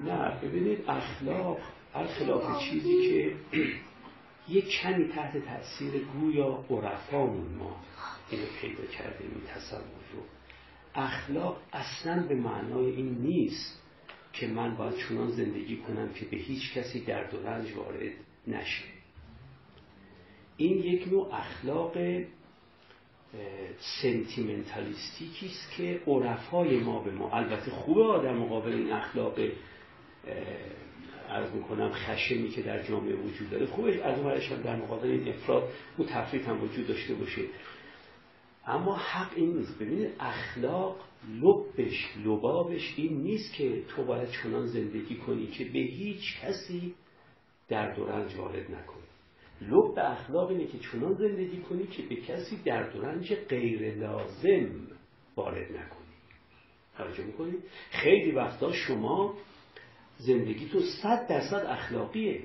نه ببینید اخلاق خلاف چیزی که یک کمی تحت تاثیر گویا عرفامون ما اینو پیدا کرده این تصور رو. اخلاق اصلا به معنای این نیست که من باید چنان زندگی کنم که به هیچ کسی درد و رنج وارد نشه. این یک نوع اخلاق سنتیمنتالیستیکی است که عرفای ما به ما البته خوبه در مقابل این اخلاق عرض می‌کنم خشمی که در جامعه وجود داره. خوبه از اون هم در مقابل این افراد و تفریط هم وجود داشته باشه. اما حق این نیست. ببینید اخلاق لبش لبابش این نیست که تو باید چنان زندگی کنی که به هیچ کسی درد و رنج وارد نکنی. لب اخلاق اینه که چنان زندگی کنی که به کسی درد و رنج غیر لازم وارد نکنی. توجه می‌کنی؟ خیلی وقتا شما زندگی تو صد درصد اخلاقیه.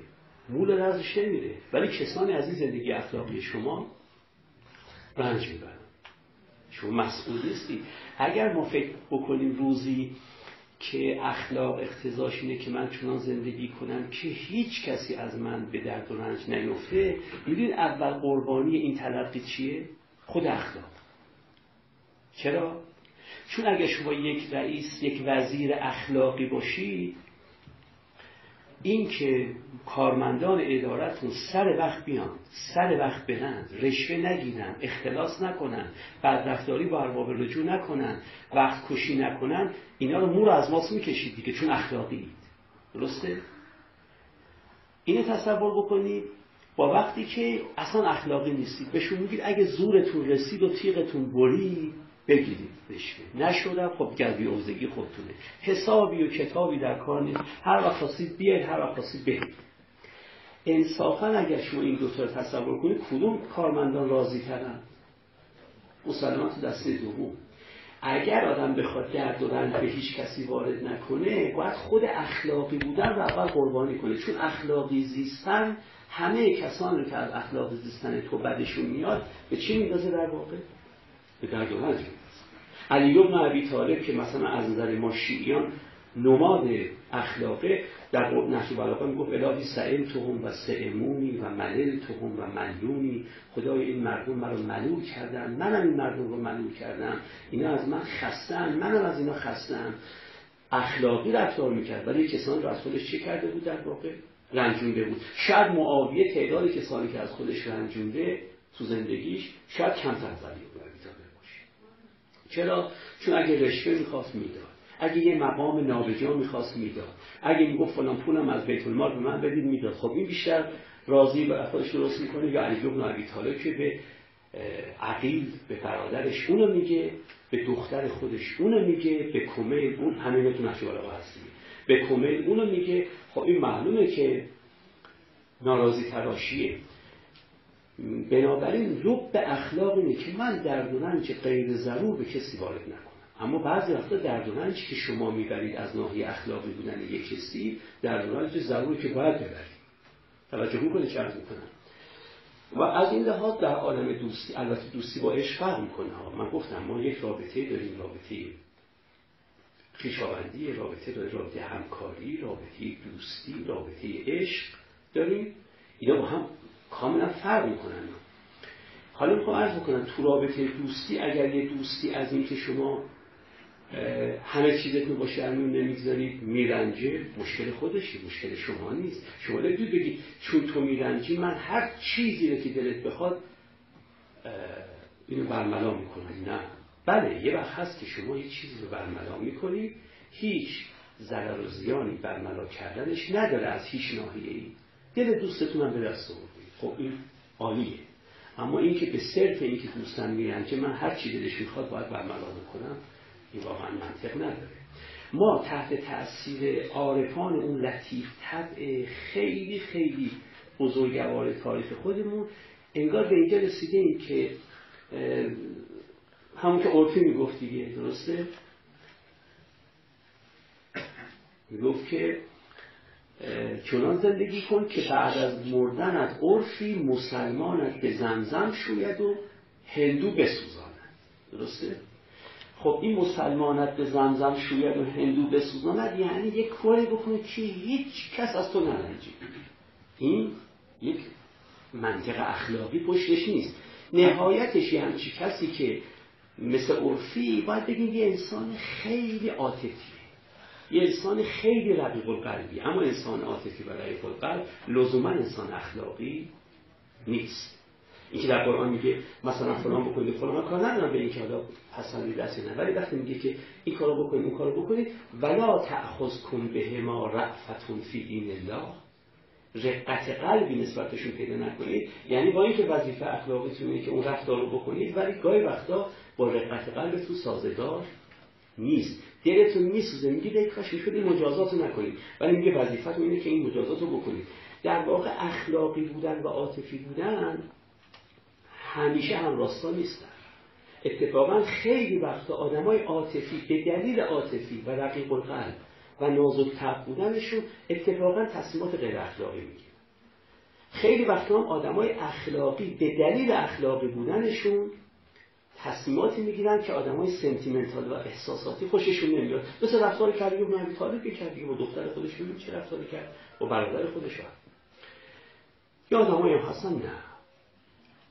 مول رزش نمیره. ولی کسانی از این زندگی اخلاقی شما رنج می‌برن. شما مسئول نیستی. اگر ما فکر بکنیم روزی که اخلاق اختزاش اینه که من چنان زندگی کنم که هیچ کسی از من به درد و رنج نیفته می‌دید اول قربانی این تلقی چیه؟ خود اخلاق. چرا؟ چون اگر شما یک رئیس یک وزیر اخلاقی باشید این که کارمندان ادارتون سر وقت بیان سر وقت برند رشوه نگیرن اختلاس نکنن بدرفتاری با ارباب رجوع نکنن وقت کشی نکنن اینا رو مور از ماس می‌کشید دیگه چون اخلاقی درسته؟ اینو تصور بکنید با وقتی که اصلا اخلاقی نیستید بهشون میگید اگه زورتون رسید و تیغتون برید بگیرید رشوه نشدم خب گردی اوزگی خودتونه. حسابی و کتابی در کار نیست. هر وقت خواستید بیاید هر وقت خواستید برید. انصافا اگر شما این دوتا رو تصور کنید کدوم کارمندان راضی کردن مسلمان دسته دوم. اگر آدم بخواد درد و رنج به هیچ کسی وارد نکنه باید خود اخلاقی بودن رو اول قربانی کنه. چون اخلاقی زیستن همه کسانی که از اخلاقی زیستن تو بدشون میاد به چی میندازه در واقع؟ به درد علی ابن ابی طالب که مثلا از نظر ما شیعیان نماد اخلاقه در نحو بلاغه می‌گفت الهی سئل توهم و سئمونی و ملل توهم و ملیونی. خدای این مردم مرا ملول کردن. منم این مردم رو ملول کردم. اینا از من خستن. منم از اینا خستم. اخلاقی رفتار می‌کرد. ولی کسان رو از خودش چه کرده بود در واقع؟ رنجونده بود. شاید معاویه تعداد کسانی که از خودش رنجونده تو زندگیش شاید کمتر از علی چرا؟ چون اگه رشوه می‌خواست می‌داد. اگه یه مقام نابجا می‌خواست می‌داد. اگه می‌گفت فلان پولم از بیت المال به من بدید می‌داد. خب این بیشتر راضی به خودش درست می‌کنه یا علی بن ابی طالب که به عقیل به برادرش اونو میگه به دختر خودش اونو میگه به کمیل اون نشو بالا هستی. به کمیل اونو میگه. خب این معلومه که ناراضی تراشیه بنابراین لب به اخلاق اینه که من درد و رنج غیر ضرور به کسی وارد نکنم. اما بعضی وقتا درد و که شما می‌برید از ناحیه اخلاقی بودن یک کسی درد و رنج ضروری که باید ببرید. توجه می‌کنه چه عرض می‌کنم؟ و از این لحاظ در عالم دوستی البته دوستی با عشق فرق می‌کنه من گفتم ما یک رابطه داریم رابطه خویشاوندی رابطه داریم رابطه همکاری رابطه دوستی رابطه عشق داریم. اینا با هم کاملا فرق می‌کنن. حالا می‌خوام عرض بکنم تو رابطه دوستی اگر یه دوستی از این که شما همه چیزتون با شرمون نمی‌گذارید میرنجه مشکل خودشی مشکل شما نیست. شما نمی‌تونید بگید چون تو میرنجی من هر چیزی رو که دلت بخواد اینو برملا می‌کنم. نه. بله یه وقت هست که شما یه چیزی رو برملا می‌کنید هیچ ضرر و زیانی برملا کردنش نداره از هیچ ناحیه ای دل دوستتون هم به دست خب این عالیه. اما اینکه به صرف اینکه دوستم میرنجه من هر چی دلش می‌خواد باید برملا بکنم این واقعا منطق نداره. ما تحت تاثیر عارفان اون لطیف طبع خیلی خیلی بزرگوار تاریخ خودمون انگار به اینجا رسیده ایم که همون که عرفی می‌گفت دیگه درسته؟ می‌گفت که چنان زندگی کن که بعد از مردن از عرفی مسلمانت به زمزم شوید و هندو بسوزاند. درسته؟ خب این مسلمانت به زمزم شوید و هندو بسوزاند یعنی یک کاری بکنه که هیچ کس از تو نرنجی. این یک منطق اخلاقی پشتش نیست. نهایتش یه همچی کسی که مثل عرفی باید بگیم یه انسان خیلی عاطفیه. یه انسان خیلی رقیق القلبی. اما انسان عاطفی و رقیق القلب لزوما انسان اخلاقی نیست. اینکه در قرآن میگه مثلا فلان بکنید فلان کار ندارم به اینکه حالا حسن دستی نه ولی وقتی میگه که این کارو بکنید اون کارو بکنید ولا تأخذ کن به ما رأفتون فی دین الله. رقت قلبی نسبتشون پیدا نکنید. یعنی با اینکه وظیفه اخلاقیتون اینه که اون رفتار رو بکنید ولی گاهی وقتا با رقت قلبتون سازگار نیست. دلتون میسوزه. میگه ای کاش می‌شد این مجازات رو نکنید. ولی میگه وظیفتون اینه که این مجازات رو بکنید. در واقع اخلاقی بودن و عاطفی بودن همیشه هم راستا نیستن. اتفاقا خیلی وقتا آدمای عاطفی به دلیل عاطفی و رقیق القلب و نازک تب بودنشون اتفاقا تصمیمات غیر اخلاقی می‌گیرن. خیلی وقتا هم آدمای اخلاقی به دلیل اخلاقی بودنشون تصمیماتی می‌گیرن که آدمای سنتیمنتال و احساساتی خوششون نمیاد. مثل رفتار کردی و نبی طالب که با دختر خودش ببین چه رفتاری کرد. با برادر خودش یا آدمایی هم هستن نه.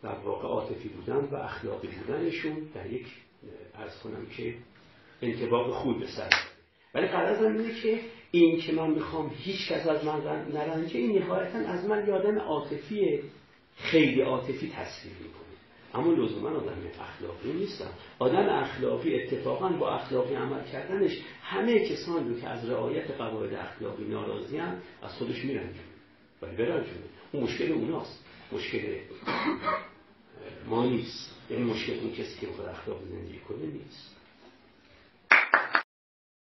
در واقع عاطفی بودن و اخلاقی بودنشون در یک ارز کنم که انتباق خوب به سر ولی قرارم اینه که این که من می‌خوام هیچ کس از من نرنجه این نهایتا از من یادم عاطفی خیلی عاطفی تصویر می‌کنه. اما لزوما آدم اخلاقی نیستم آدم اخلاقی اتفاقا با اخلاقی عمل کردنش همه کسان رو که از رعایت قواعد اخلاقی ناراضی از خودش میرنجونه ولی برنجونه اون مشکل اوناست. مشکل ما نیست. یعنی مشکل اون کسی که خود اخلاق زندگی کنه نیست.